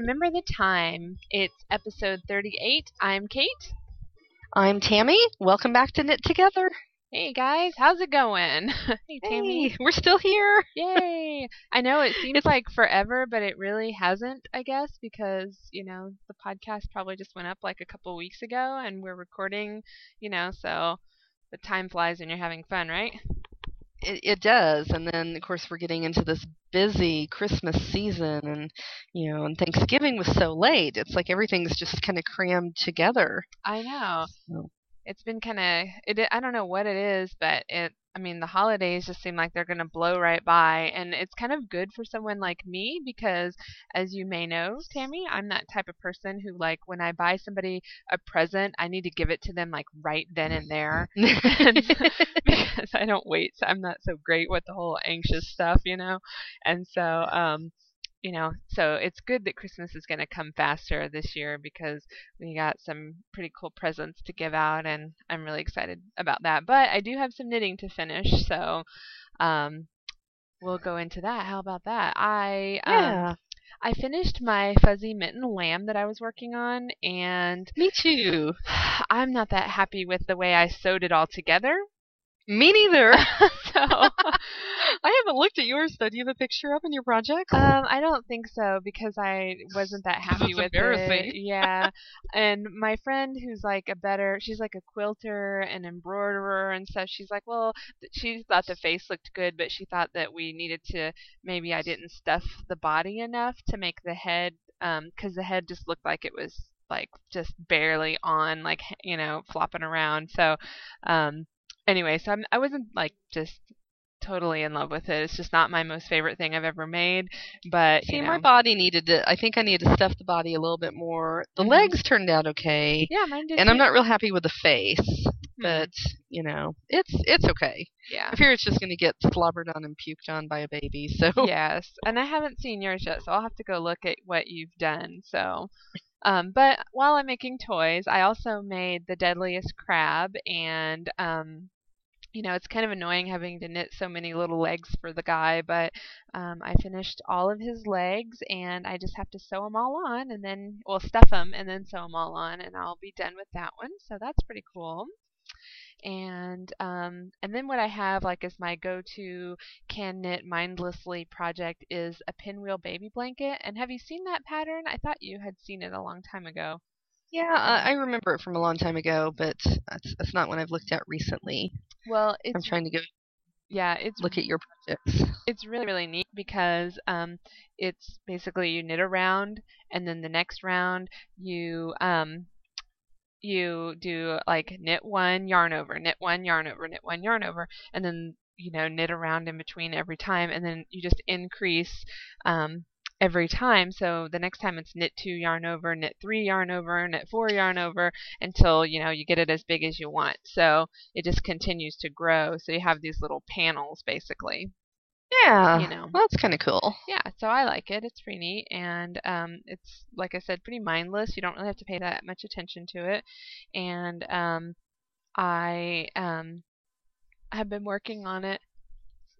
Remember the Time. It's episode 38. I'm Kate. I'm Tammy. Welcome back to Knit Together. Hey guys, how's it going? hey Tammy, hey, we're still here. Yay! I know it seems like forever, but it really hasn't, I guess, because, you know, the podcast probably just went up like a couple weeks ago and we're recording, you know, so the time flies when you're having fun, right? It, it does, and then of course we're getting into this busy Christmas season, and you know, and Thanksgiving was so late. It's like everything's just kind of crammed together. I know. So it's been kind of it I don't know what it is, but it I mean the holidays just seem like they're going to blow right by and it's kind of good for someone like me because as you may know, Tammy, I'm that type of person who like when I buy somebody a present, I need to give it to them like right then and there because I don't wait. So I'm not so great with the whole anxious stuff, you know. And so um you know, so it's good that Christmas is going to come faster this year because we got some pretty cool presents to give out, and I'm really excited about that. But I do have some knitting to finish, so um, we'll go into that. How about that? I um. I finished my fuzzy mitten lamb that I was working on, and me too. I'm not that happy with the way I sewed it all together. Me neither. so I haven't looked at yours though. Do you have a picture up in your project? Um, I don't think so because I wasn't that happy with it. Yeah. and my friend who's like a better she's like a quilter and embroiderer and stuff, she's like, Well she thought the face looked good, but she thought that we needed to maybe I didn't stuff the body enough to make the head um because the head just looked like it was like just barely on like you know flopping around so um anyway, so I'm, I wasn't like just totally in love with it. It's just not my most favorite thing I've ever made. But see, you know. my body needed to. I think I needed to stuff the body a little bit more. The mm-hmm. legs turned out okay. Yeah, mine did. And too. I'm not real happy with the face, mm-hmm. but you know, it's it's okay. Yeah. I fear it's just going to get slobbered on and puked on by a baby. So yes, and I haven't seen yours yet, so I'll have to go look at what you've done. So. Um, but while I'm making toys, I also made the deadliest crab, and um, you know, it's kind of annoying having to knit so many little legs for the guy, but um, I finished all of his legs and I just have to sew them all on and then, well, stuff them and then sew them all on and I'll be done with that one. So that's pretty cool. And um, and then what I have like as my go-to can knit mindlessly project is a pinwheel baby blanket. And have you seen that pattern? I thought you had seen it a long time ago. Yeah, I remember it from a long time ago, but that's, that's not one I've looked at recently. Well, I'm trying to go. Yeah, it's look at your projects. It's really really neat because um, it's basically you knit a round, and then the next round you um, you do like knit one, yarn over, knit one, yarn over, knit one, yarn over, and then you know knit around in between every time, and then you just increase um, every time. So the next time it's knit two yarn over, knit three yarn over, knit four yarn over until you know you get it as big as you want. So it just continues to grow. So you have these little panels basically. Yeah, you know, well, that's kind of cool. Yeah, so I like it. It's pretty neat, and um, it's like I said, pretty mindless. You don't really have to pay that much attention to it, and um, I um, have been working on it.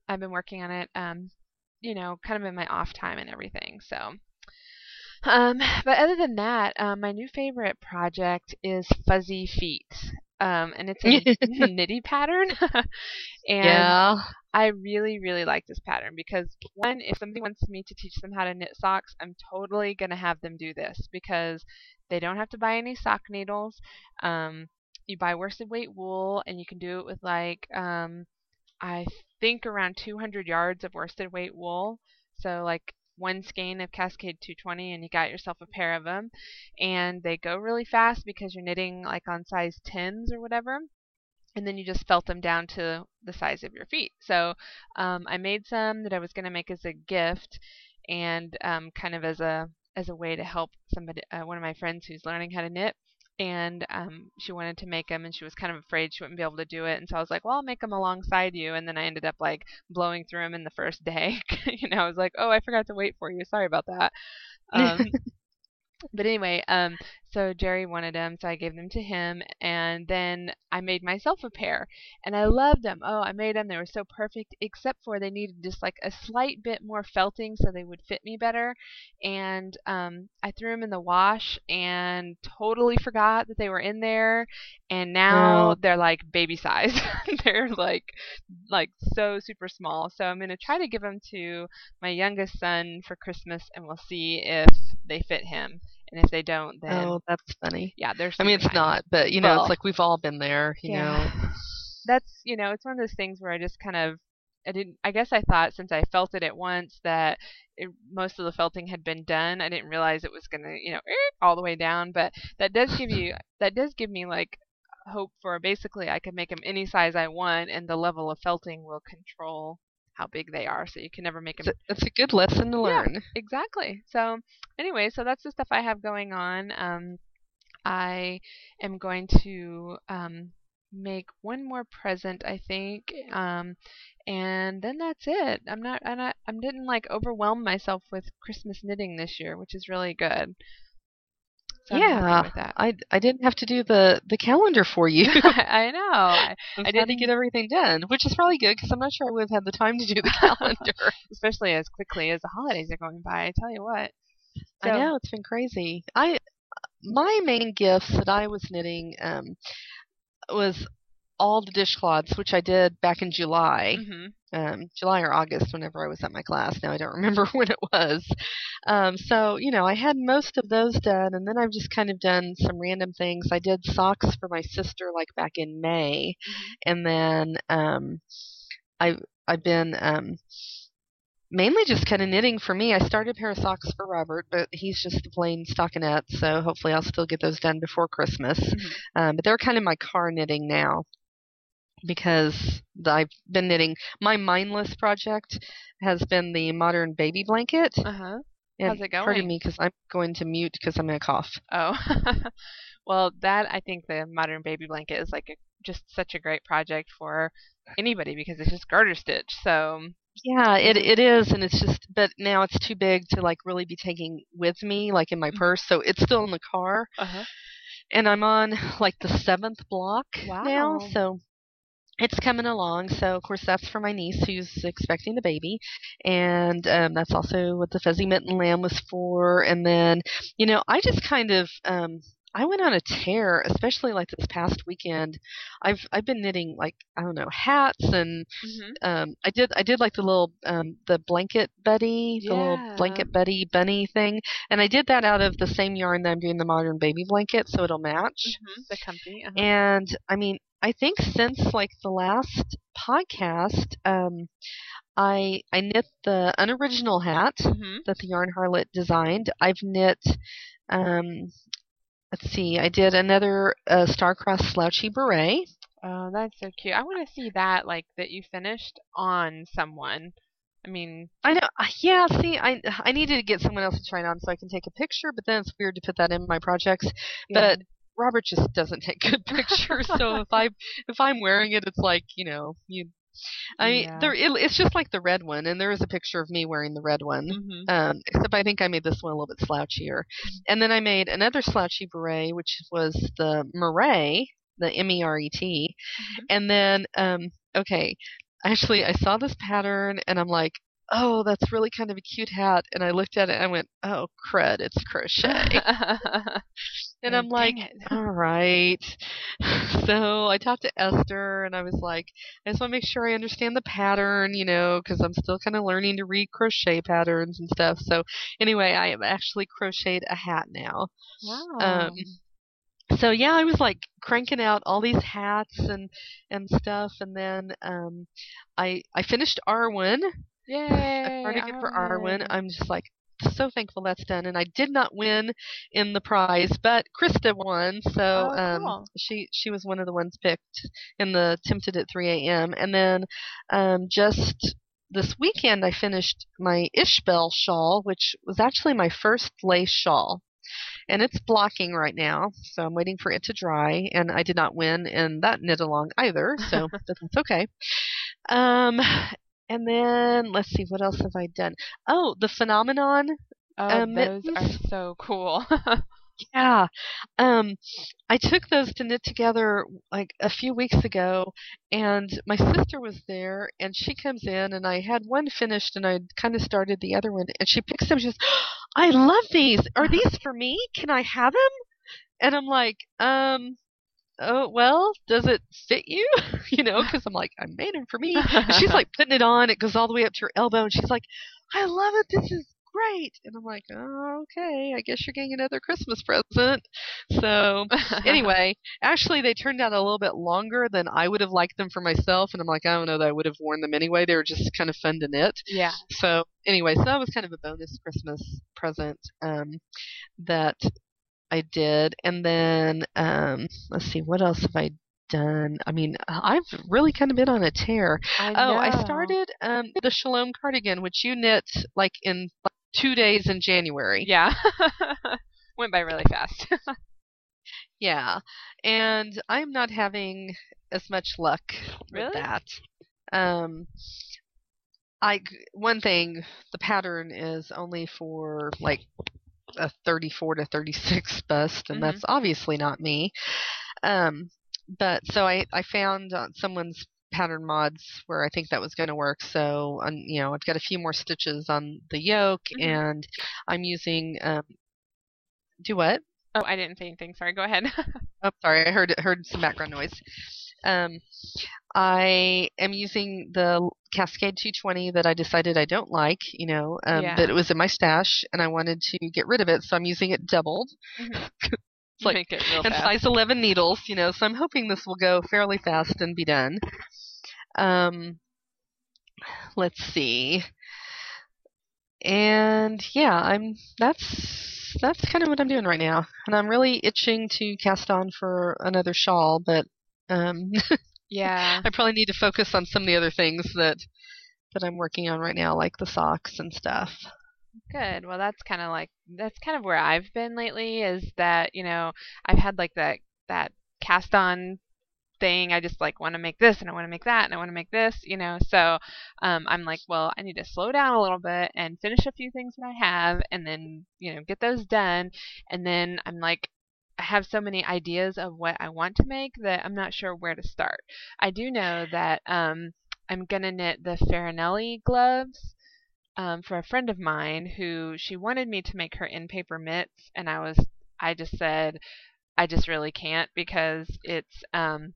I've been working on it um, you know, kind of in my off time and everything. So, um, but other than that, um, my new favorite project is Fuzzy Feet. Um, and it's a knitty pattern. and yeah. I really, really like this pattern because one, if somebody wants me to teach them how to knit socks, I'm totally gonna have them do this because they don't have to buy any sock needles. Um, you buy worsted weight wool and you can do it with like um, I think around 200 yards of worsted weight wool. So like one skein of Cascade 220 and you got yourself a pair of them. And they go really fast because you're knitting like on size 10s or whatever. And then you just felt them down to the size of your feet. So um, I made some that I was going to make as a gift and um, kind of as a as a way to help somebody, uh, one of my friends who's learning how to knit and um, she wanted to make them and she was kind of afraid she wouldn't be able to do it and so i was like well i'll make them alongside you and then i ended up like blowing through them in the first day you know i was like oh i forgot to wait for you sorry about that. Um, but anyway um, So Jerry wanted them, so I gave them to him, and then I made myself a pair, and I loved them. Oh, I made them; they were so perfect, except for they needed just like a slight bit more felting so they would fit me better. And um, I threw them in the wash and totally forgot that they were in there, and now Wow. they're like baby size. they're like like so super small. So I'm gonna try to give them to my youngest son for Christmas, and we'll see if they fit him. And if they don't, then Oh, that's funny. yeah, they're. I mean, it's not, but you know, Well, it's like we've all been there. You know. That's you know, it's one of those things where I just kind of. I didn't. I guess I thought since I felt it at once that it, most of the felting had been done. I didn't realize it was gonna, you know, eh, all the way down. But that does give you. That does give me like hope for basically I can make them any size I want, and the level of felting will control how big they are. So you can never make them It's a, good lesson to Yeah. learn. exactly. So anyway, so that's the stuff I have going on. Um, I am going to um, make one more present, I think, um, and then that's it. I'm not, I'm not, I didn't like overwhelm myself with Christmas knitting this year, which is really good. So yeah. I I didn't have to do the the calendar for you. I know. I, I I had to didn't- get everything done, which is probably good because I'm not sure I would have had the time to do the calendar. especially as quickly as the holidays are going by. I tell you what. I know it's been crazy. I my main gifts that I was knitting um, was all the dishcloths, which I did back in July, hmm um, July or August, whenever I was at my class. Now I don't remember when it was. Um, so you know, I had most of those done, and then I've just kind of done some random things. I did socks for my sister like back in May, and then um, I've I've been um, mainly just kind of knitting for me. I started a pair of socks for Robert, but he's just the plain stockinette, so hopefully I'll still get those done before Christmas. Mhm. Um, but they're kind of my car knitting now because I've been knitting. My mindless project has been the modern baby blanket. Uh huh. How's it going? Pardon me, because I'm going to mute because I'm going to cough. Oh, well, that I think the modern baby blanket is like a, just such a great project for anybody because it's just garter stitch. So Yeah, it it is, and it's just, but now it's too big to like really be taking with me, like in my Mhm. purse. So it's still in the car, uh-huh. and I'm on like the seventh block now. Wow. So it's coming along. So of course that's for my niece who's expecting the baby, and um, that's also what the fuzzy mitten lamb was for. And then, you know, I just kind of um, I went on a tear, especially like this past weekend. I've I've been knitting like I don't know hats and hmm um I did I did like the little um the blanket buddy, the little blanket buddy bunny thing. And I did that out of the same yarn that I'm doing the modern baby blanket so it'll match. hmm The comfy. Uh-huh. And I mean, I think since like the last podcast, um I I knit the unoriginal hat hmm that the yarn harlot designed. I've knit um let's see, I did another uh, star-crossed slouchy beret. Oh, that's so cute. I want to see that like that you finished on someone. I mean, I know. Yeah. See, I I needed to get someone else to try it on so I can take a picture, but then it's weird to put that in my projects. yeah. But Robert just doesn't take good pictures, so if I if I'm wearing it, it's like you know you. I mean, Yeah. there it, it's just like the red one, and there is a picture of me wearing the red one. Mm-hmm. Um, except I think I made this one a little bit slouchier, and then I made another slouchy beret, which was the Meret, the M E R E T, Mhm. and then um, okay, actually I saw this pattern and I'm like, oh, that's really kind of a cute hat, and I looked at it and I went, oh crud, it's crochet, and I'm like, all right. So I talked to Esther and I was like, I just want to make sure I understand the pattern, you know, because I'm still kind of learning to read crochet patterns and stuff. So anyway, I have actually crocheted a hat now. wow. Um, so yeah, I was like cranking out all these hats and and stuff, and then um, I I finished Arwen. Yay! I started it for Arwen. I'm just like so thankful that's done, and I did not win in the prize, but Krista won. So Oh, um, cool. she she was one of the ones picked in the Tempted at 3 a.m. And then um, just this weekend, I finished my Ishbel shawl, which was actually my first lace shawl and it's blocking right now, so I'm waiting for it to dry. And I did not win in that knit along either, so that's okay. Um, and then let's see, what else have I done? Oh, the phenomenon. Oh, um, those are so cool. Yeah. Um I took those to knit together like a few weeks ago and my sister was there and she comes in and I had one finished and I kind of started the other one and she picks them she goes, "I love these. Are these for me? Can I have them?" And I'm like, "Um oh well does it fit you? You know because i'm like i'm made them for me. And she's like putting it on it goes all the way up to her elbow and she's like i love it this is great. And i'm like oh, okay i guess you're getting another christmas present. So anyway actually they turned out a little bit longer than i would have liked them for myself and i'm like i don't know that i would have worn them anyway they were just kind of fun to knit. Yeah. So anyway so that was kind of a bonus christmas present um that I did, and then um, let's see, what else have I done? I mean, I've really kind of been on a tear. I oh, I started um, the Shalom cardigan, which you knit like in like, two days in January. Yeah. Went by really fast. Yeah, and I'm not having as much luck with that. Um, I one thing, the pattern is only for like a 34 to 36 bust, and Mhm. that's obviously not me. Um, but so I I found on someone's pattern mods where I think that was going to work. So on you know I've got a few more stitches on the yoke, Mhm. and I'm using um, do what? oh, I didn't say anything. Sorry. Go ahead. Oh, sorry, I heard heard some background noise. Um, I am using the Cascade 220 that I decided I don't like, you know, um, Yeah. that it was in my stash and I wanted to get rid of it, so I'm using it doubled Mhm. It's like- it and fast. size 11 needles, you know, so I'm hoping this will go fairly fast and be done. Um, let's see. And yeah, I'm that's that's kind of what I'm doing right now. And I'm really itching to cast on for another shawl, but um Yeah. I probably need to focus on some of the other things that that I'm working on right now, like the socks and stuff. Good. Well, that's kind of like that's kind of where I've been lately. Is that you know I've had like that that cast on thing. I just like want to make this and I want to make that and I want to make this. You know, so um, I'm like, well, I need to slow down a little bit and finish a few things that I have, and then you know get those done, and then I'm like. I have so many ideas of what I want to make that I'm not sure where to start. I do know that um, I'm gonna knit the Farinelli gloves um, for a friend of mine who she wanted me to make her Endpaper mitts, and I was I just said I just really can't because it's um,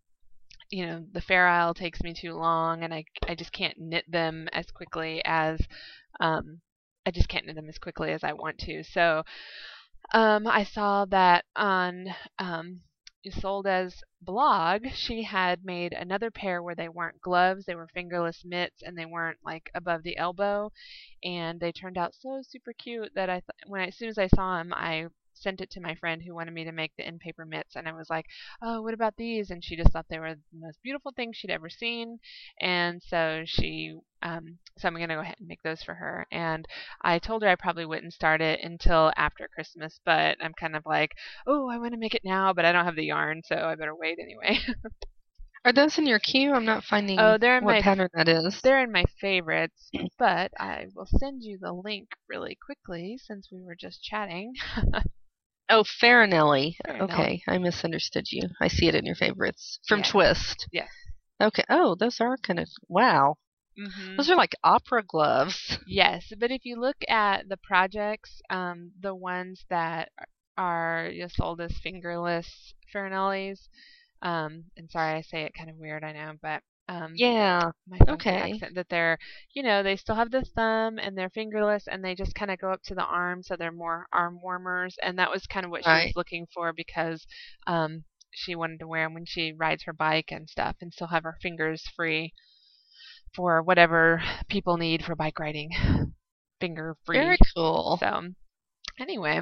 you know the fair isle takes me too long, and I I just can't knit them as quickly as um, I just can't knit them as quickly as I want to. So um, I saw that on um, Ysolda's blog, she had made another pair where they weren't gloves, they were fingerless mitts, and they weren't like above the elbow, and they turned out so super cute that I th- when I, as soon as I saw them, I sent it to my friend who wanted me to make the Endpaper mitts, and I was like, "Oh, what about these?" And she just thought they were the most beautiful things she'd ever seen, and so she, um, so I'm gonna go ahead and make those for her. And I told her I probably wouldn't start it until after Christmas, but I'm kind of like, "Oh, I want to make it now, but I don't have the yarn, so I better wait anyway." Are those in your queue? I'm not finding Oh, they're in what my- pattern that is. They're in my favorites, but I will send you the link really quickly since we were just chatting. Oh, Farinelli. Farinelli. Okay, I misunderstood you. I see it in your favorites from Yeah. Twist. Yes. Okay. Oh, those are kind of wow. hmm Those are like opera gloves. Yes, but if you look at the projects, um, the ones that are sold as fingerless Farinellis, um, and sorry I say it kind of weird, I know, but um, Yeah. my okay. accent, that they're, you know, they still have the thumb and they're fingerless and they just kind of go up to the arm, so they're more arm warmers, and that was kind of what she was looking for because um, she wanted to wear them when she rides her bike and stuff, and still have her fingers free for whatever people need for bike riding, finger free. Very cool. So anyway,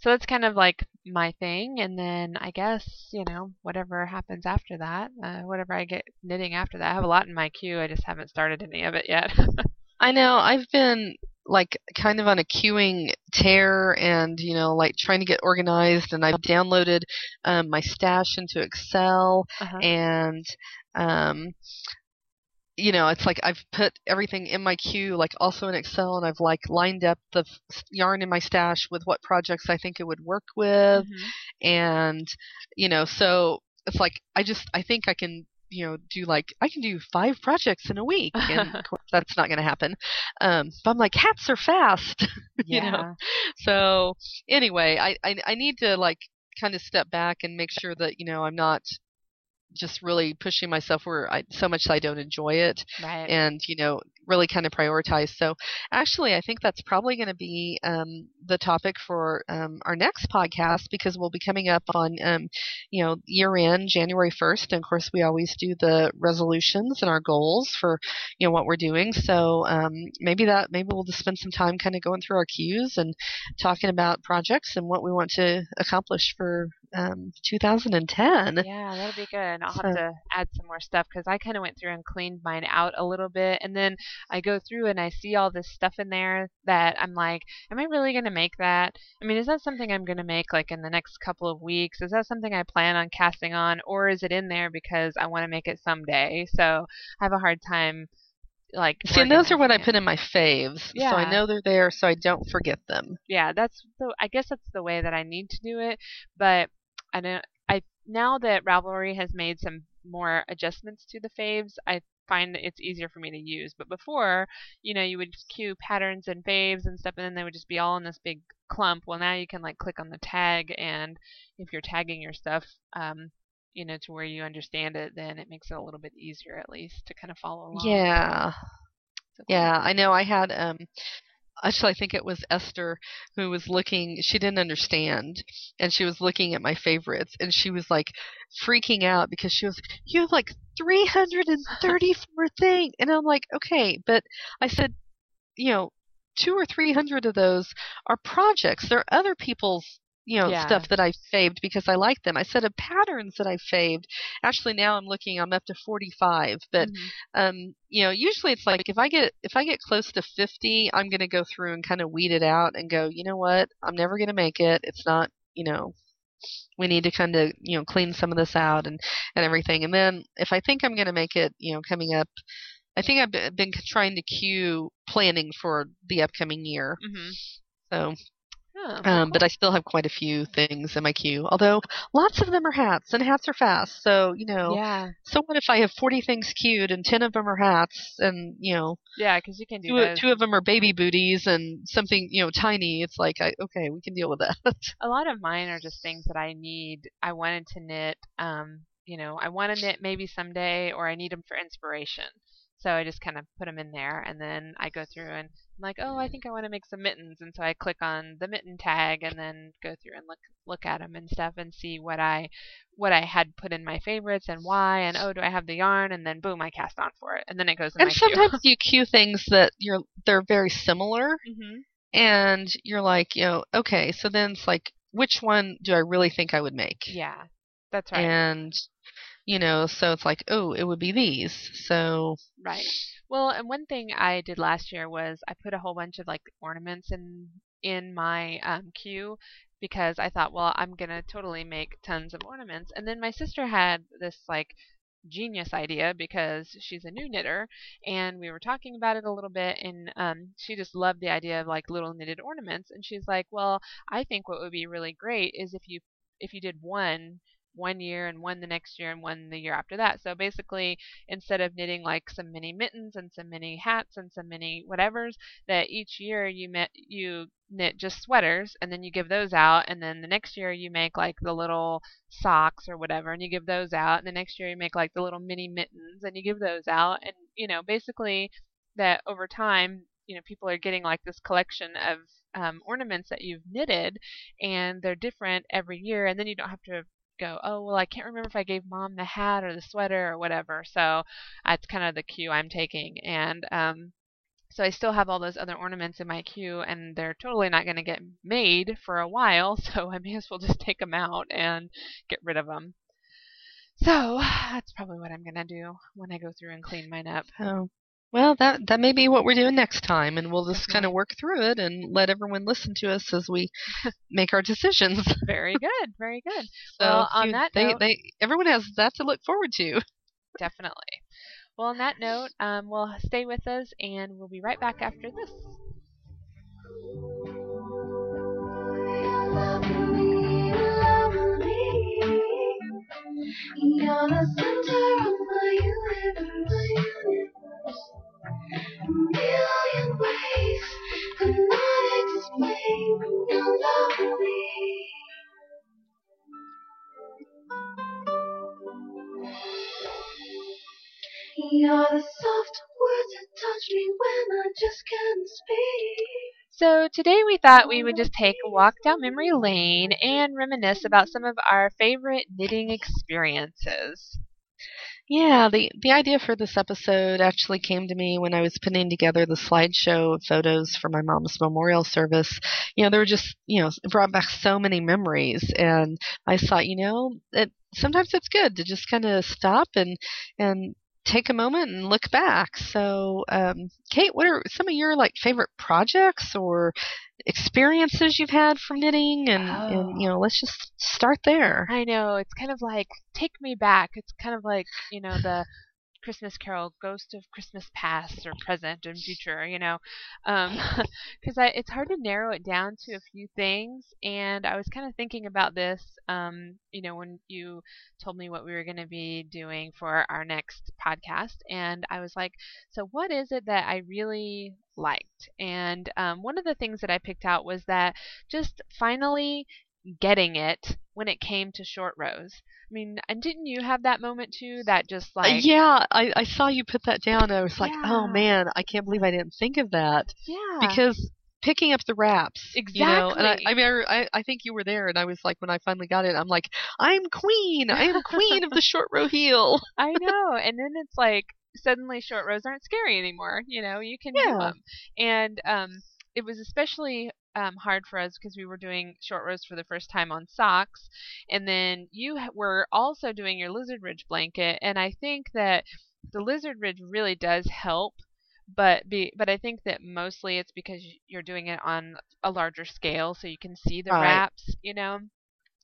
so that's kind of like my thing, and then I guess you know whatever happens after that, uh, whatever I get knitting after that. I have a lot in my queue. I just haven't started any of it yet. I know. I've been like kind of on a queuing tear and you know like trying to get organized and I've downloaded um, my stash into Excel uh-huh. and um you know, it's like I've put everything in my queue, like also in Excel, and I've like lined up the f- yarn in my stash with what projects I think it would work with, Mhm. and you know, so it's like I just I think I can you know do like I can do five projects in a week, and of course that's not going to happen. Um, but I'm like hats are fast, you know. So anyway, I, I I need to like kind of step back and make sure that you know I'm not just really pushing myself where I so much I don't enjoy it Right. and you know really kind of prioritize. So actually i think that's probably going to be um, the topic for um, our next podcast because we'll be coming up on um, you know year end january 1st and of course we always do the resolutions and our goals for you know what we're doing. So um, maybe that maybe we'll just spend some time kind of going through our queues and talking about projects and what we want to accomplish for um, 2010 Yeah, that'll be good. I'll So- have to add some more stuff because I kind of went through and cleaned mine out a little bit, and then I go through and I see all this stuff in there that I'm like, am I really going to make that? I mean, is that something I'm going to make like in the next couple of weeks? Is that something I plan on casting on, or is it in there because I want to make it someday? So I have a hard time like. See, and those are what I put in my faves, so I know they're there, so I don't forget them. yeah that's the i guess that's the way that i need to do it but i don't i now that ravelry has made some more adjustments to the faves i find that it's easier for me to use but before you know you would queue patterns and faves and stuff and then they would just be all in this big clump well now you can like click on the tag and if you're tagging your stuff um you know to where you understand it then it makes it a little bit easier at least to kind of follow along Yeah, So cool. yeah, I know. I had um, actually, I think it was Esther who was looking. She didn't understand, and she was looking at my favorites, and she was like freaking out because she was, you have like 334 things, and I'm like, okay, but I said, you know, two or three hundred of those are projects. They're other people's. You know, Yeah. stuff that I faved because I like them. I said of patterns that I faved. Actually, now I'm looking. I'm up to 45, but Mhm. um, you know, usually it's like if I get if I get close to 50, I'm going to go through and kind of weed it out and go, you know what, I'm never going to make it. It's not, you know, we need to kind of you know clean some of this out and and everything. And then if I think I'm going to make it, you know, coming up, I think I've been trying to cue planning for the upcoming year. Mhm. So, Oh, um, but I still have quite a few things in my queue. Although lots of them are hats, and hats are fast. So you know, yeah so what if I have 40 things queued and 10 of them are hats and, you know, yeah because you can do two, those two of them are baby booties and something, you know, tiny. It's like, I, okay, we can deal with that. a lot of mine are just things that I need. I wanted to knit. Um, you know, I want to knit maybe someday, or I need them for inspiration. So I just kind of put them in there, and then I go through and I'm like, oh, I think I want to make some mittens, and so I click on the mitten tag, and then go through and look look at them and stuff, and see what I what I had put in my favorites and why, and oh, do I have the yarn, and then boom, I cast on for it, and then it goes in and my queue. sometimes you queue things that you're, they're very similar hmm and you're like, you know, okay, so then it's like, which one do I really think I would make? Yeah, that's right. And, you know, so it's like, oh, it would be these. So, Right. Well, and one thing I did last year was I put a whole bunch of like ornaments in in my um, queue because I thought, well, I'm gonna totally make tons of ornaments. And then my sister had this like genius idea because she's a new knitter and we were talking about it a little bit and um, she just loved the idea of like little knitted ornaments and she's like well i think what would be really great is if you if you did one one year and one the next year and one the year after that. So basically instead of knitting like some mini mittens and some mini hats and some mini whatevers that each year you met you knit just sweaters and then you give those out and then the next year you make like the little socks or whatever and you give those out and the next year you make like the little mini mittens and you give those out. And you know basically that over time you know people are getting like this collection of um, ornaments that you've knitted and they're different every year and then you don't have to go oh well i can't remember if i gave mom the hat or the sweater or whatever so that's kind of the cue i'm taking and um so I still have all those other ornaments in my queue, and they're totally not going to get made for a while. So I may as well just take them out and get rid of them. So that's probably what I'm going to do when I go through and clean mine up. Well, that that may be what we're doing next time, and we'll just kind of work through it and let everyone listen to us as we make our decisions. Very good, very good. So Well, on you- that they, note- they everyone has that to look forward to. Definitely. Well, on that note, um, we'll stay with us, and we'll be right back after this. You're the center of my universe. You're the soft words that touch me when I just can't speak. So today we thought we would just take a walk down memory lane and reminisce about some of our favorite knitting experiences. Yeah, the the idea for this episode actually came to me when I was putting together the slideshow of photos for my mom's memorial service. You know, there were just you know it brought back so many memories, and I thought, you know, it sometimes it's good to just kind of stop and and take a moment and look back. So, um, Kate, what are some of your like favorite projects or experiences you've had from knitting? And, oh. and you know, let's just start there. I know it's kind of like take me back. It's kind of like you know the Christmas Carol, Ghost of Christmas Past or Present and Future, you know, because um, it's hard to narrow it down to a few things. And I was kind of thinking about this, um, you know, when you told me what we were going to be doing for our next podcast, and I was like, so what is it that I really liked? And um, one of the things that I picked out was that just finally getting it when it came to short rows. I mean, and didn't you have that moment too? That just uh, like yeah, I I saw you put that down. And I was like, yeah. oh man, I can't believe I didn't think of that. Yeah. Because picking up the wraps. Exactly. You know, and I, I mean, I, I think you were there, and I was like, when I finally got it, I'm like, I'm queen. I am queen of the short row heel. I know, and then it's like suddenly short rows aren't scary anymore. You know, you can yeah. do them, and um, it was especially um, hard for us because we were doing short rows for the first time on socks, and then you were also doing your lizard ridge blanket, and I think that the lizard ridge really does help but be but I think that mostly it's because you're doing it on a larger scale so you can see the right. wraps, you know.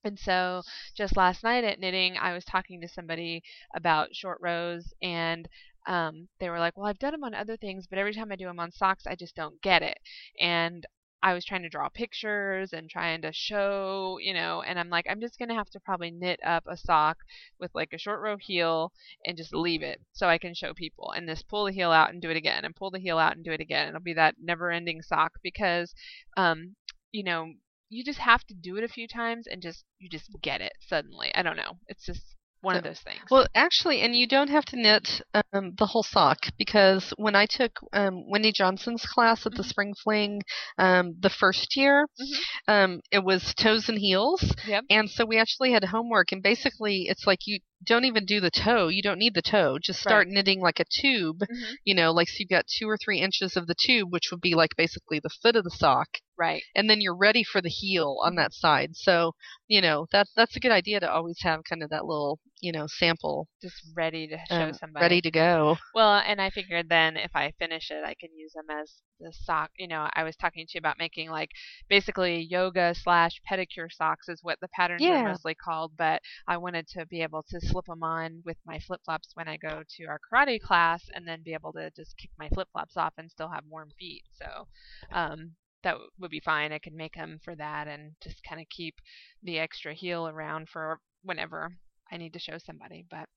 And so just last night at knitting, I was talking to somebody about short rows and um, they were like, "Well, I've done them on other things, but every time I do them on socks, I just don't get it." And I was trying to draw pictures and trying to show, you know, and I'm like, I'm just going to have to probably knit up a sock with like a short row heel and just leave it so I can show people and just pull the heel out and do it again and pull the heel out and do it again. It'll be that never ending sock because, um, you know, you just have to do it a few times and just, you just get it suddenly. I don't know. It's just, one so, of those things. Well, actually, and you don't have to knit um, the whole sock because when I took um, Wendy Johnson's class at mm-hmm. the Spring Fling um, the first year, mm-hmm. Um, it was toes and heels, yep. and so we actually had homework, and basically it's like you don't even do the toe. You don't need the toe. Just start right. knitting like a tube. Mm-hmm. You know, like so you've got two or three inches of the tube, which would be like basically the foot of the sock. Right. And then you're ready for the heel on that side. So, you know, that's that's a good idea to always have kind of that little, you know, sample just ready to show um, somebody. Ready to go. Well, and I figured then if I finish it, I can use them as the sock. You know, I was talking to you about making like basically yoga slash pedicure socks is what the patterns yeah. are mostly called, but I wanted to be able to slip them on with my flip flops when I go to our karate class and then be able to just kick my flip flops off and still have warm feet. So, um, that would be fine. I could make them for that and just kind of keep the extra heel around for whenever I need to show somebody. But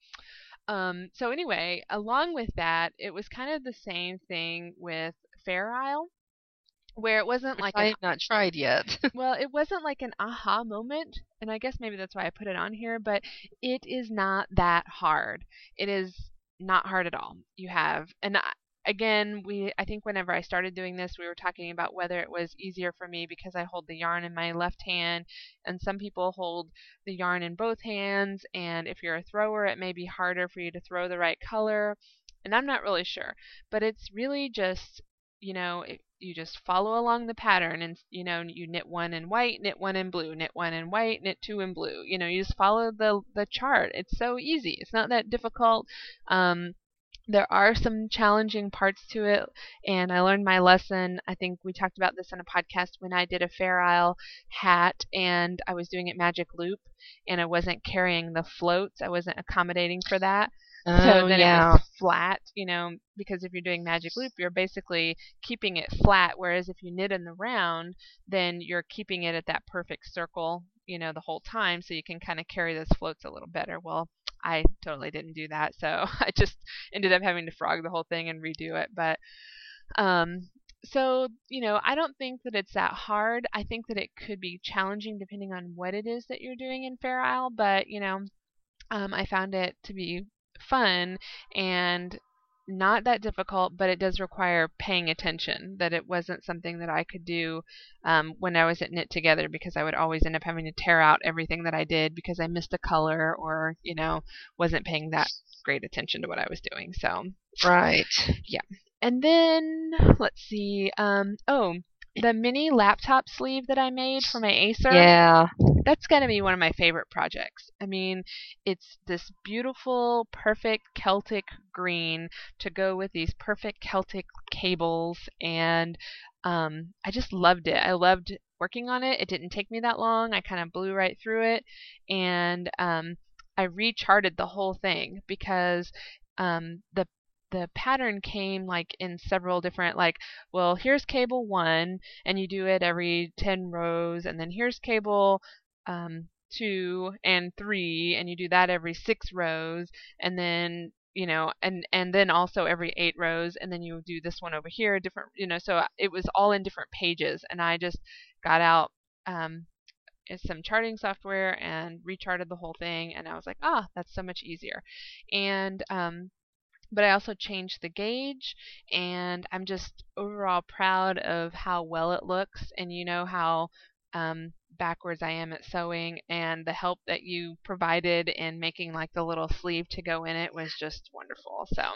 um, so anyway, along with that, it was kind of the same thing with Fair Isle, where it wasn't Which like I have not tried yet. well, it wasn't like an aha moment, and I guess maybe that's why I put it on here. But it is not that hard. It is not hard at all. You have, and again, we I think whenever I started doing this, we were talking about whether it was easier for me because I hold the yarn in my left hand, and some people hold the yarn in both hands, and if you're a thrower, it may be harder for you to throw the right color, and I'm not really sure. But it's really just, you know, it, you just follow along the pattern and you know you knit one in white knit one in blue knit one in white knit two in blue. You know you just follow the the chart. It's so easy. It's not that difficult. Um there are some challenging parts to it, and I learned my lesson. I think we talked about this on a podcast when I did a Fair Isle hat and I was doing it magic loop and I wasn't carrying the floats. I wasn't accommodating for that. Oh, so then yeah. it was flat, you know, because if you're doing magic loop, you're basically keeping it flat. Whereas if you knit in the round, then you're keeping it at that perfect circle, you know, the whole time, so you can kind of carry those floats a little better. Well, I totally didn't do that, so I just ended up having to frog the whole thing and redo it. But um, so you know, I don't think that it's that hard. I think that it could be challenging depending on what it is that you're doing in Fair Isle, but you know, um, I found it to be fun and not that difficult, but it does require paying attention. That it wasn't something that I could do um, when I was at Knit Together because I would always end up having to tear out everything that I did because I missed a color or you know wasn't paying that great attention to what I was doing. So Right. Yeah. And then let's see. Um, oh, the mini laptop sleeve that I made for my Acer Yeah. that's going to be one of my favorite projects. I mean, it's this beautiful, perfect Celtic green to go with these perfect Celtic cables, and um, I just loved it. I loved working on it. It didn't take me that long. I kind of blew right through it, and um, I recharted the whole thing because um, the the pattern came like in several different like well here's cable one and you do it every 10 rows and then here's cable um, two and three, and you do that every six rows, and then you know, and and then also every eight rows, and then you do this one over here, different, you know. So it was all in different pages, and I just got out um, some charting software and recharted the whole thing, and I was like, ah, that's so much easier, and um, but I also changed the gauge and I'm just overall proud of how well it looks and you know how um, backwards I am at sewing and the help that you provided in making like the little sleeve to go in it was just wonderful. So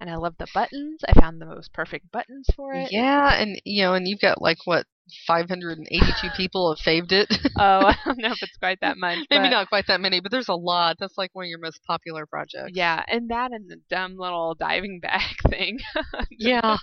and I love the buttons. I found the most perfect buttons for it. Yeah, and you know, and you've got like what 582 people have faved it. Oh, I don't know if it's quite that much. Maybe not quite that many, but there's a lot. That's like one of your most popular projects. Yeah, and that and the dumb little diving bag thing. Yeah.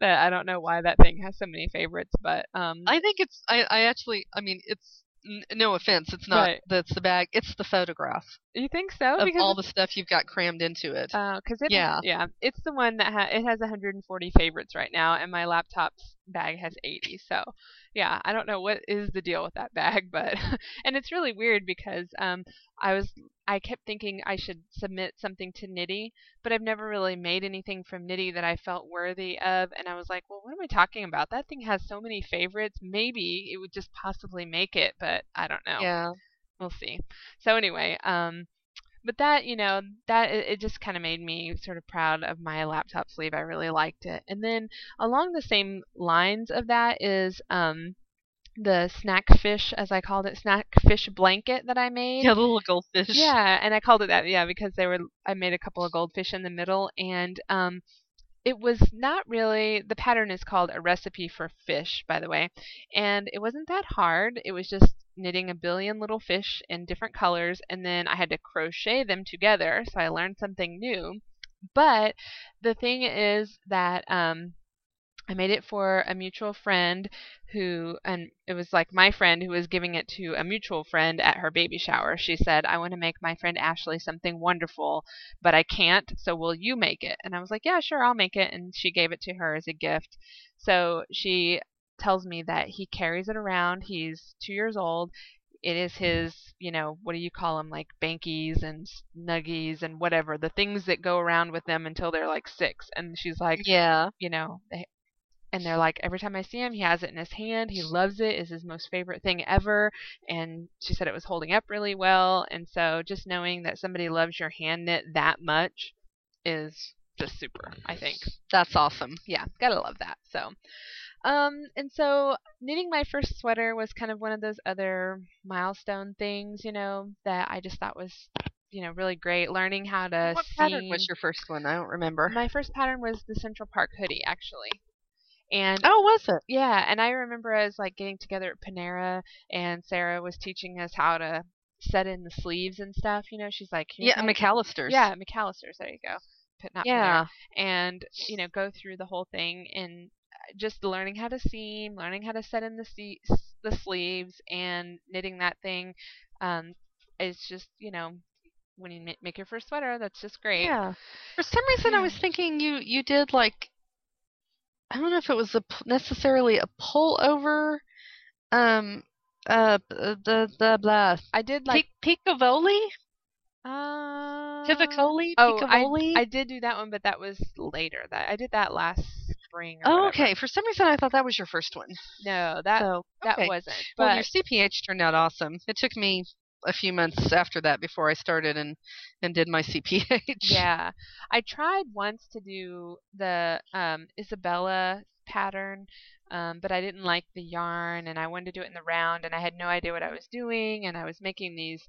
that I don't know why that thing has so many favorites, but um I think it's. I. I actually. I mean, it's. N- no offense. It's not. Right. That's the bag. It's the photograph you think so? of because all the stuff you've got crammed into it. Oh, because it Yeah. yeah it's the one that ha- it has 140 favorites right now and my laptop's bag has 80 so yeah i don't know what is the deal with that bag but and it's really weird because um i was i kept thinking i should submit something to Knitty but i've never really made anything from Knitty that i felt worthy of and i was like well what am i talking about that thing has so many favorites maybe it would just possibly make it but i don't know Yeah. We'll see. So anyway, um, but that you know that it, just kind of made me sort of proud of my laptop sleeve. I really liked it. And then along the same lines of that is um, the snack fish, as I called it, snack fish blanket that I made. Yeah, the little goldfish. Yeah, and I called it that, yeah, because they were I made a couple of goldfish in the middle and um it was not really the pattern is called a recipe for fish, by the way. And it wasn't that hard. It was just knitting a billion little fish in different colors and then I had to crochet them together, so I learned something new. But the thing is that um I made it for a mutual friend who, and it was like my friend who was giving it to a mutual friend at her baby shower. She said, I want to make my friend Ashley something wonderful, but I can't, so will you make it? And I was like, yeah, sure, I'll make it. And she gave it to her as a gift. So she tells me that he carries it around. He's two years old. It is his, you know, what do you call them? Like bankies and nuggies and whatever, the things that go around with them until they're like six. And she's like, Yeah. you know, they, and they're like every time I see him, he has it in his hand. He loves it. it. Is his most favorite thing ever. And she said it was holding up really well. And so just knowing that somebody loves your hand knit that much is just super. I think. That's awesome. Yeah, gotta love that. So. Um, and so knitting my first sweater was kind of one of those other milestone things, you know, that I just thought was, you know, really great. Learning how to see What pattern was your first one? I don't remember. my first pattern was the Central Park hoodie, actually. And oh, was it? yeah, and I remember us like getting together at Panera, and Sarah was teaching us how to set in the sleeves and stuff. You know, she's like, Yeah, McAllister's. yeah, McAllister's. There you go. But not Panera Yeah. and you know go through the whole thing and just learning how to seam, learning how to set in the se- the sleeves, and knitting that thing. Um, it's just you know when you make your first sweater, that's just great. Yeah. For some reason, I was thinking you you did like I don't know if it was a p- necessarily a pullover, um, uh, the the blah I did like Pic- Picovoli, uh Pivicoli, Oh, Picovoli. I did do that one, but that was later. That I did that last spring. Oh, okay. For some reason, I thought that was your first one. No, that so that okay. wasn't. Well, your CPH turned out awesome. It took me a few months after that before I started and and did my CPH. yeah, I tried once to do the um, Isabella pattern, um, but I didn't like the yarn, and I wanted to do it in the round, and I had no idea what I was doing, and I was making these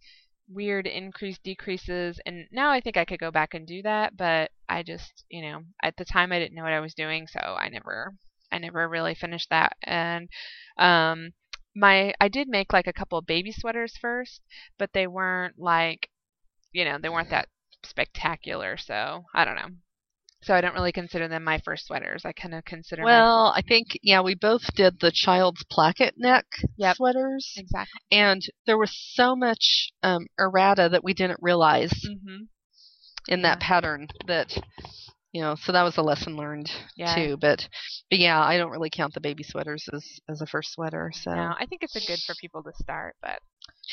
weird increase decreases and now I think I could go back and do that but I just you know at the time I didn't know what I was doing so I never I never really finished that. And um my I did make like a couple baby sweaters first but they weren't like you know they weren't that spectacular so I don't know so I don't really consider them my first sweaters I kind of consider my Well, I think yeah, we both did the child's placket neck Yep. sweaters, exactly and there was so much um, errata that we didn't realize mhm in that Yeah. pattern that you know. So that was a lesson learned Yeah. too. But but yeah, I don't really count the baby sweaters as as a first sweater. So no I think it's a good for people to start but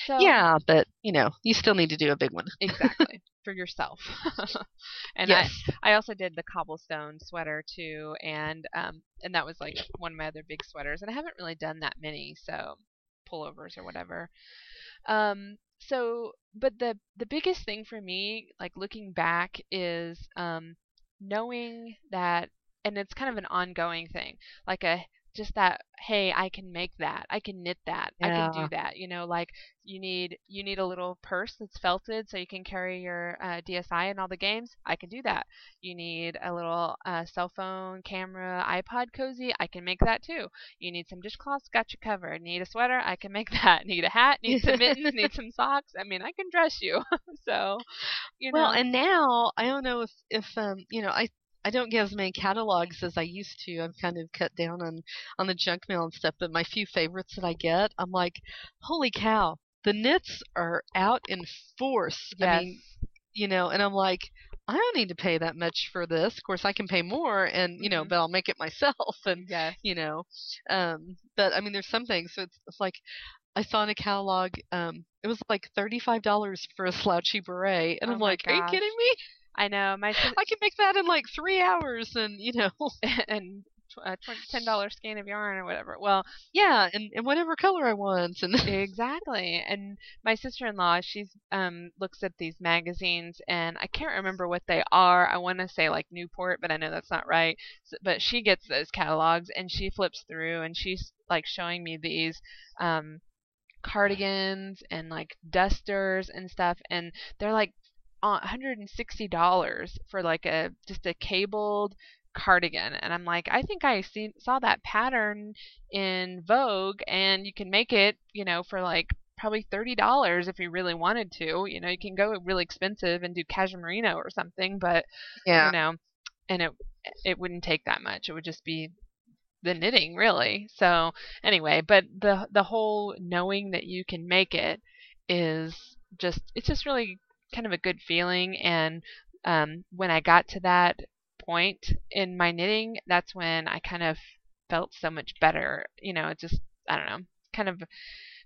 so yeah, but you know, you still need to do a big one. exactly for yourself and yes. I, I also did the cobblestone sweater too and um and that was like one of my other big sweaters and i haven't really done that many so pullovers or whatever um so but the the biggest thing for me like looking back is um knowing that and it's kind of an ongoing thing like a just that hey i can make that i can knit that i can do that you know like you need you need a little purse that's felted so you can carry your uh, dsi in all the games i can do that. You need a little uh, cell phone camera ipod cozy i can make that too. You need some dishcloths got you covered. Need a sweater i can make that. Need a hat need some mittens need some socks i mean i can dress you. So you know. Well, and now I don't know if if um you know I I don't get as many catalogs as I used to. I've kind of cut down on on the junk mail and stuff. But my few favorites that I get, I'm like, holy cow, the knits are out in force. yes I mean, you know, and I'm like, I don't need to pay that much for this. Of course, I can pay more, and you know, Mhm. but I'll make it myself, and yes you know, um, but I mean, there's some things. So it's, it's like. I saw in a catalog, um, it was like thirty-five dollars for a slouchy beret, and Oh I'm like, "Are you kidding me? I know my sis- I can make that in like three hours, and you know, and tw- uh, ten dollar skein of yarn or whatever. Well, yeah, and, and whatever color I want, and exactly. And my sister in law, she's um looks at these magazines, and I can't remember what they are. I want to say like Newport, but I know that's not right. S but she gets those catalogs, and she flips through, and she's like showing me these um cardigans and like dusters and stuff, and they're like $160 for like a just a cabled cardigan. And I'm like I think I seen saw that pattern in Vogue and you can make it you know for like probably $30 if you really wanted to. You know you can go really expensive and do cashmerino or something but yeah, you know and it it wouldn't take that much. It would just be the knitting really. So anyway but the the whole knowing that you can make it is just it's just really kind of a good feeling and um, when i got to that point in my knitting that's when i kind of felt so much better you know it just i don't know kind of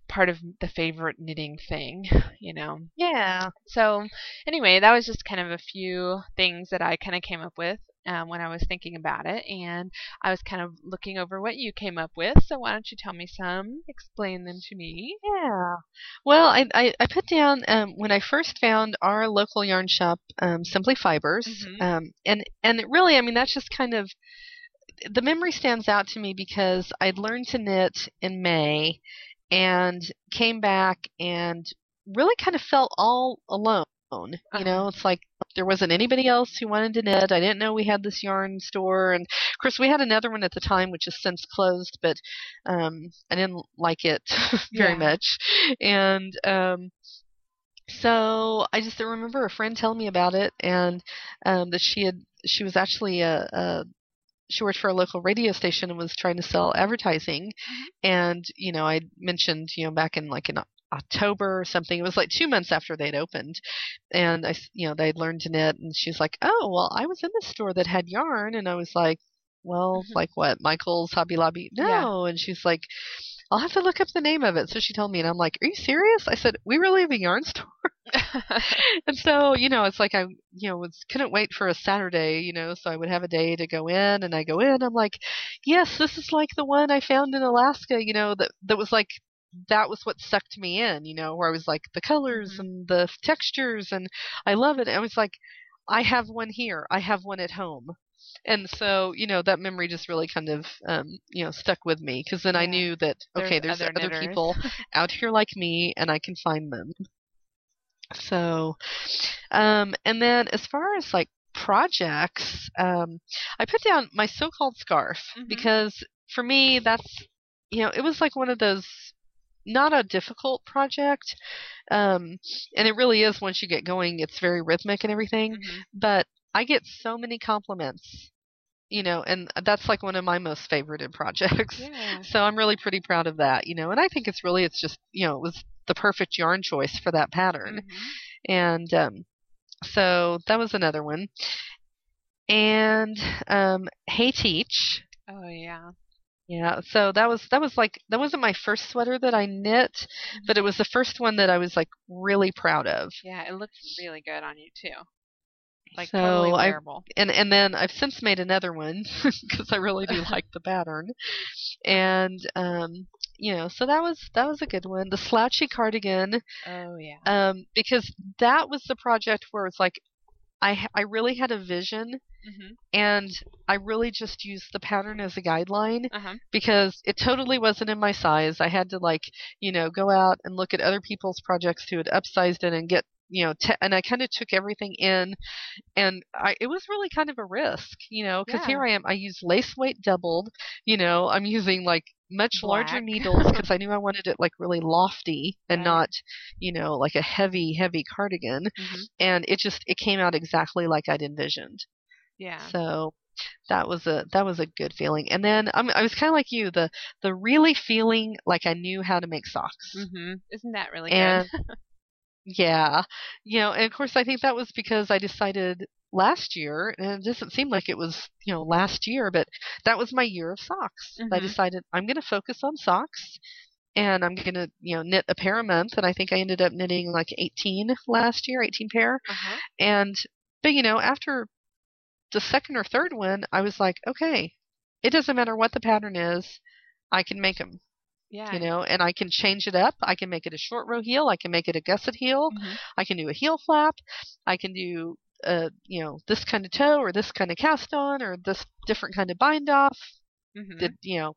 part of the favorite knitting thing you know yeah. so anyway, that was just kind of a few things that I kind of came up with um, when I was thinking about it, and I was kind of looking over what you came up with. So why don't you tell me some? Explain them to me. Yeah. Well, I, I, I put down um, when I first found our local yarn shop, um, Simply Fibers, Mhm. um, and and it really, I mean, that's just kind of the memory stands out to me because I'd learned to knit in May, and came back and really kind of felt all alone. You know, Uh-huh. it's like there wasn't anybody else who wanted to knit. I didn't know we had this yarn store, and of course we had another one at the time, which has since closed. But um, I didn't like it very Yeah. much, and um, so I just remember a friend telling me about it, and um, that she had she was actually a, a she worked for a local radio station and was trying to sell advertising, and you know I mentioned you know back in like in October or something. It was like two months after they'd opened, and I, s- you know, they'd learned to knit, and she's like, "Oh, well, I was in the store that had yarn," and I was like, "Well, Mhm. like what? Michael's, Hobby Lobby? Yeah. No." And she's like, "I'll have to look up the name of it." So she told me, and I'm like, "Are you serious?" I said, "We really have a yarn store." and so you know it's like i you know was couldn't wait for a saturday you know so i would have a day to go in and i go in i'm like yes this is like the one i found in alaska you know that that was like that was what sucked me in you know where i was like the colors Mhm. and the textures and i love it i was like i have one here i have one at home and so you know that memory just really kind of um you know stuck with me because then i knew that okay There's there's other other people out here like me and I can find them. So, um, and then as far as like projects, um, I put down my so-called scarf Mhm. because for me that's you know it was like one of those not a difficult project, um, and it really is once you get going. It's very rhythmic and everything, Mhm. but I get so many compliments. You know, and that's like one of my most favorited projects. Yeah. So I'm really pretty proud of that, you know. And I think it's really it's just you know it was the perfect yarn choice for that pattern, Mhm. and um, so that was another one. And um, Hey Teach, Oh yeah. Yeah. So that was that was like that wasn't my first sweater that I knit, but it was the first one that I was like really proud of. Yeah, it looked really good on you too. Like So totally I- and and then I've since made another one because I really do like the pattern, and um, you know, so that was that was a good one. The slouchy cardigan, Oh yeah. um, because that was the project where it's like I I really had a vision Mhm. and I really just used the pattern as a guideline Uh huh. because it totally wasn't in my size. I had to like, you know, go out and look at other people's projects who had upsized it and get, you know, te- and I kind of took everything in and I it was really kind of a risk, you know, cuz Yeah. here I am I use lace weight doubled, you know, I'm using like much larger needles because I knew I wanted it like really lofty and Right. not, you know, like a heavy heavy cardigan Mhm. and it just it came out exactly like I'd envisioned. Yeah. So that was a that was a good feeling. And then I'm, I was kind of like you, the the really feeling like I knew how to make socks. Mm-hmm. Isn't that really And good? yeah, you know, and of course I think that was because I decided last year, and it doesn't seem like it was you know last year, but that was my year of socks. I Mhm. decided I'm going to focus on socks. And I'm gonna, you know, knit a pair a month, and I think I ended up knitting like 18 last year, 18 pair. Uh huh. And but you know, after the second or third one, I was like, okay, it doesn't matter what the pattern is, I can make them, Yeah. you know, and I can change it up. I can make it a short row heel, I can make it a gusset heel, Mhm. I can do a heel flap, I can do uh, you know, this kind of toe or this kind of cast on or this different kind of bind off. Mhm. Did you know?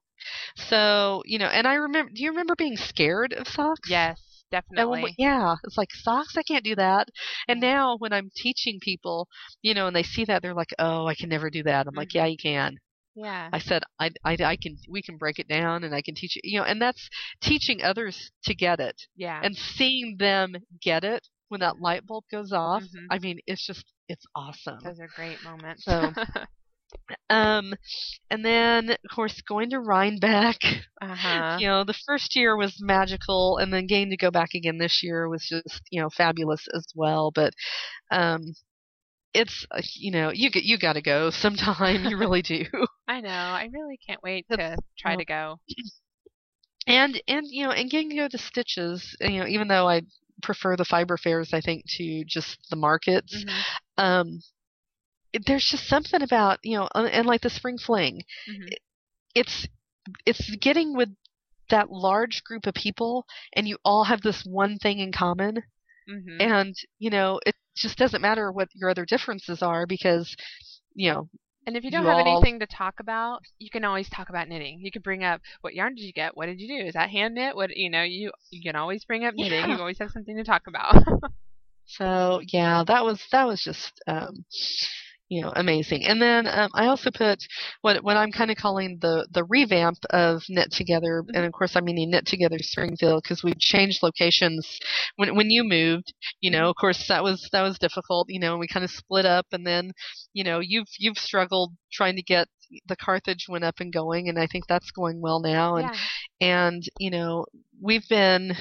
So, you know, and I remember do you remember being scared of socks? Yes, definitely. when yeah, it's like socks. I can't do that. And now when I'm teaching people, you know, and they see that, they're like, "Oh, I can never do that." I'm like, Mhm. "Yeah, you can." Yeah. I said, I, I, I can. We can break it down, and I can teach you. You know, and that's teaching others to get it yeah. and seeing them get it when that light bulb goes off. Mhm. I mean, it's just, it's awesome. Those are great moments. So- Um, and then of course going to Rhinebeck. uh huh. you know the first year was magical and then getting to go back again this year was just you know fabulous as well but um it's uh, you know you you got to go sometime you really do I know. I really can't wait to try well, to go. and and you know and getting to go to stitches you know even though i prefer the fiber fairs i think to just the markets Mhm. um there's just something about you know and, and like the spring fling Mhm. it's it's getting with that large group of people and you all have this one thing in common Mhm. and you know it just doesn't matter what your other differences are because you know And if you don't you have all- anything to talk about, you can always talk about knitting. You can bring up what yarn did you get? What did you do? Is that hand knit? What you know, you you can always bring up knitting. Yeah. You always have something to talk about. so yeah that was that was just um you know amazing. And then um, i also put what what i'm kind of calling the the revamp of knit together. And of course i mean the knit together springfield because we've changed locations when when you moved you know. Of course that was that was difficult you know and we kind of split up. And then you know you've you've struggled trying to get the carthage went up and going and i think that's going well now. And yeah. and you know we've been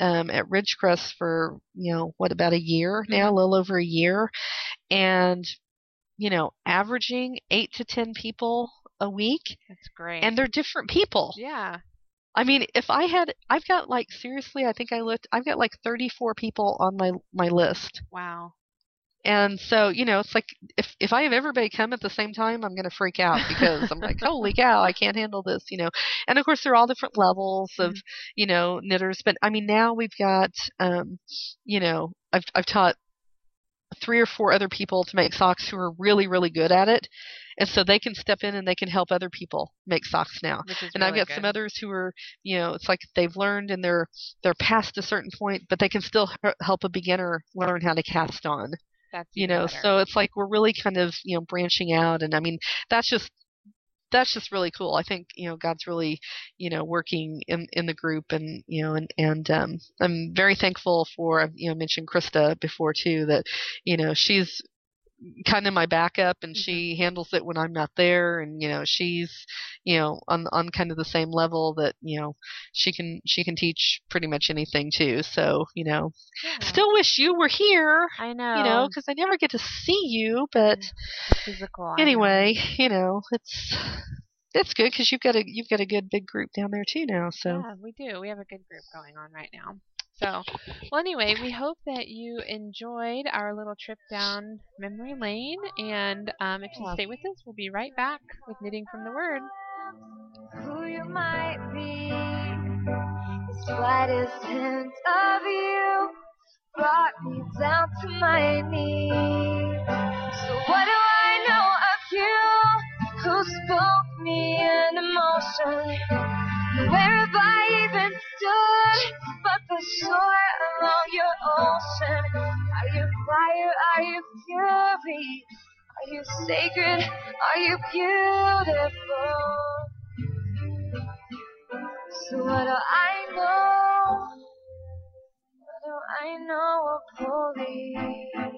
um, at Ridgecrest for you know what about a year now, a little over a year, and you know averaging eight to ten people a week, That's great. and they're different people. yeah. I mean, if I had, I've got like seriously, I think I looked, I've got like 34 people on my my list, Wow. and so you know, it's like if if I have everybody come at the same time, I'm gonna freak out because I'm like, holy cow, I can't handle this, you know. And of course, they're all different levels of, Mhm. you know, knitters. But I mean, now we've got, um, you know, I've I've taught three or four other people to make socks who are really really good at it, and so they can step in and they can help other people make socks now and I've really got some others who are, you know, it's like they've learned and they're they're past a certain point, but they can still help a beginner learn how to cast on. That's You know, better. so it's like we're really kind of you know branching out, and I mean that's just that's just really cool. I think you know God's really you know working in in the group, and you know, and and um, I'm very thankful for you know mentioned Krista before too that you know she's kind of my backup and mm-hmm. she handles it when I'm not there and you know she's you know on on kind of the same level that you know she can she can teach pretty much anything too so you know Yeah. still wish you were here I know. you know because I never get to see you but mm. physical. I know. anyway you know it's it's good because you've got a you've got a good big group down there too now so Yeah, we do. We have a good group going on right now. So, well, anyway, we hope that you enjoyed our little trip down memory lane. And um, if you stay with us, we'll be right back with Knitting from the Word. who you might be. The slightest hint of you brought me down to my knees. So what do I know of you? Who spoke me in emotion? Where have I even stood but the shore along your ocean? Are you fire? Are you fury? Are you sacred? Are you beautiful? So what do I know? What do I know of holy?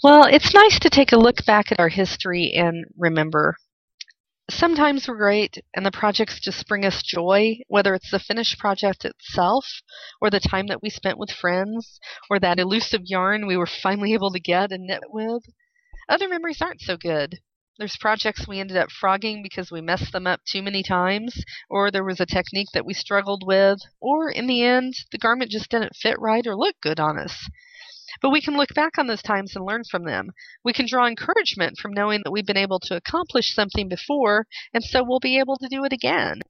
Well, it's nice to take a look back at our history and remember. Sometimes we're great and the projects just bring us joy, whether it's the finished project itself, or the time that we spent with friends, or that elusive yarn we were finally able to get and knit with. Other memories aren't so good. There's projects we ended up frogging because we messed them up too many times, or there was a technique that we struggled with, or in the end, the garment just didn't fit right or look good on us. But we can look back on those times and learn from them. We can draw encouragement from knowing that we've been able to accomplish something before, and so we'll be able to do it again.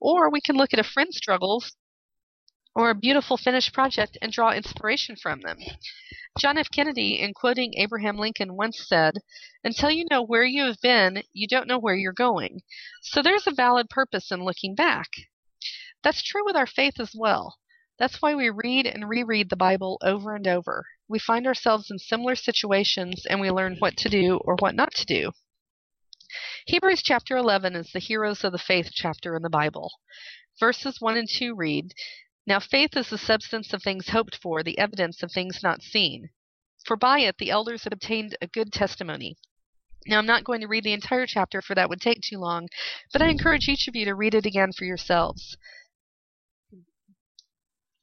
Or we can look at a friend's struggles or a beautiful finished project and draw inspiration from them. John F. Kennedy, in quoting Abraham Lincoln, once said, Until you know where you have been, you don't know where you're going. So there's a valid purpose in looking back. That's true with our faith as well. That's why we read and reread the Bible over and over. We find ourselves in similar situations and we learn what to do or what not to do. Hebrews chapter 11 is the heroes of the faith chapter in the Bible. Verses 1 and 2 read, Now faith is the substance of things hoped for, the evidence of things not seen. For by it the elders obtained a good testimony. Now, I'm not going to read the entire chapter, for that would take too long, but I encourage each of you to read it again for yourselves.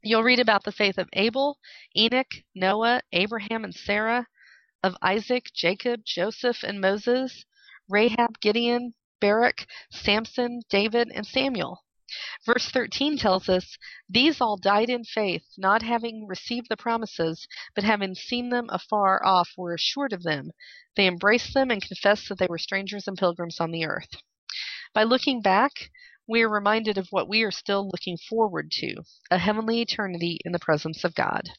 You'll read about the faith of Abel, Enoch, Noah, Abraham, and Sarah, of Isaac, Jacob, Joseph, and Moses, Rahab, Gideon, Barak, Samson, David, and Samuel. Verse 13 tells us, These all died in faith, not having received the promises, but having seen them afar off, were assured of them. They embraced them and confessed that they were strangers and pilgrims on the earth. By looking back, we are reminded of what we are still looking forward to a heavenly eternity in the presence of God.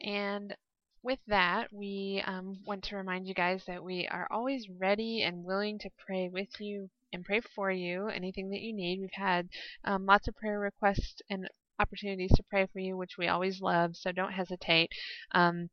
And with that, we um, want to remind you guys that we are always ready and willing to pray with you and pray for you, anything that you need. We've had um, lots of prayer requests and opportunities to pray for you, which we always love, so don't hesitate. Um,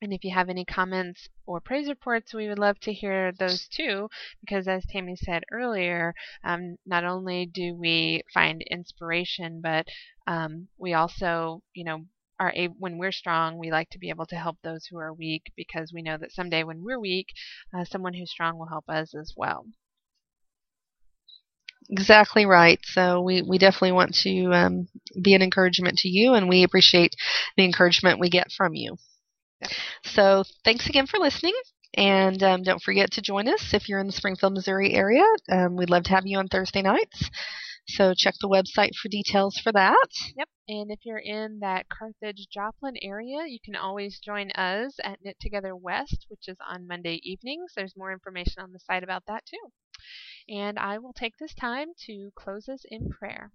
and if you have any comments or praise reports, we would love to hear those too, because as Tammy said earlier, um, not only do we find inspiration, but um, we also, you know, are able, when we're strong, we like to be able to help those who are weak because we know that someday when we're weak, uh, someone who's strong will help us as well. Exactly right. So we, we definitely want to um, be an encouragement to you, and we appreciate the encouragement we get from you. So thanks again for listening. And um, don't forget to join us if you're in the Springfield, Missouri area. Um, we'd love to have you on Thursday nights. So check the website for details for that. Yep. And if you're in that Carthage Joplin area, you can always join us at Knit Together West, which is on Monday evenings. There's more information on the site about that too. And I will take this time to close us in prayer.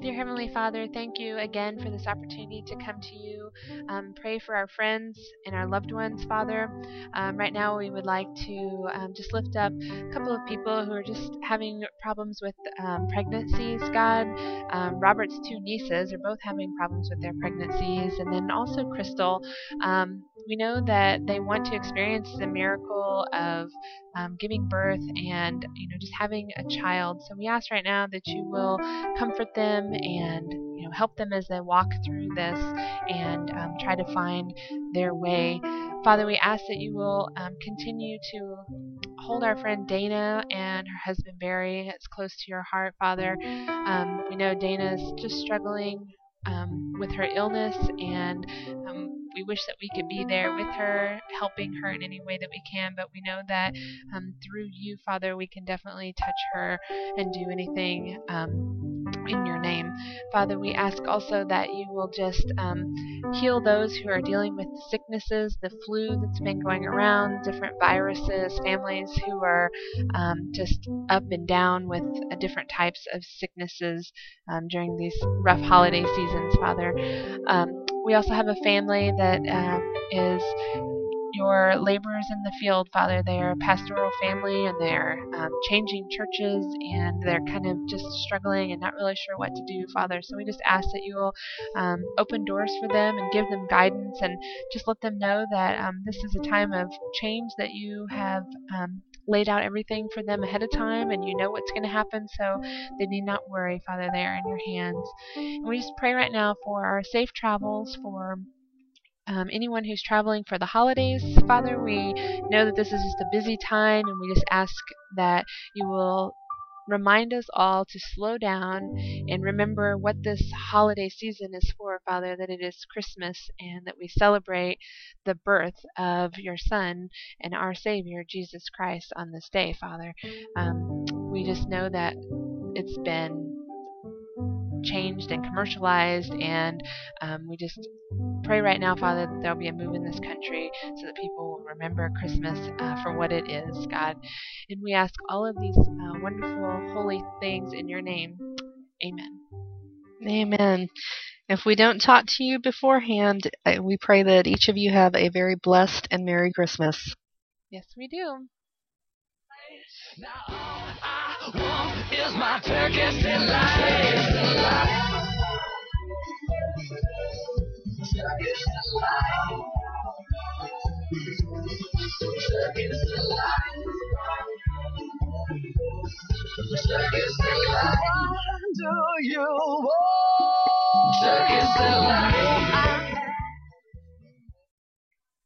Dear Heavenly Father, thank you again for this opportunity to come to you. Um, pray for our friends and our loved ones, Father. Um, right now, we would like to um, just lift up a couple of people who are just having problems with um, pregnancies, God. Um, Robert's two nieces are both having problems with their pregnancies, and then also Crystal. We know that they want to experience the miracle of um, giving birth and you know just having a child. So we ask right now that you will comfort them and you know help them as they walk through this and um, try to find their way. Father, we ask that you will um, continue to hold our friend Dana and her husband Barry as close to your heart, Father. Um, we know Dana's just struggling um, with her illness, and um, we wish that we could be there with her, helping her in any way that we can. But we know that um, through you, Father, we can definitely touch her and do anything um, in your name. Father, we ask also that you will just um, heal those who are dealing with sicknesses, the flu that's been going around, different viruses, families who are um, just up and down with uh, different types of sicknesses um, during these rough holiday seasons, Father. Um, we also have a family that uh, is your laborers in the field, Father. They are a pastoral family and they're um, changing churches and they're kind of just struggling and not really sure what to do, Father. So we just ask that you will um, open doors for them and give them guidance and just let them know that um, this is a time of change, that you have um, laid out everything for them ahead of time and you know what's going to happen, so they need not worry, Father. They are in your hands. And we just pray right now for our safe travels, for um, anyone who's traveling for the holidays, Father, we know that this is just a busy time, and we just ask that you will remind us all to slow down and remember what this holiday season is for, Father, that it is Christmas and that we celebrate the birth of your Son and our Savior, Jesus Christ, on this day, Father. Um, we just know that it's been changed and commercialized, and um, we just pray right now, Father, that there'll be a move in this country so that people will remember Christmas uh, for what it is, God. And we ask all of these uh, wonderful, holy things in your name. Amen. Amen. If we don't talk to you beforehand, we pray that each of you have a very blessed and Merry Christmas. Yes, we do. Do you want turkey's delight?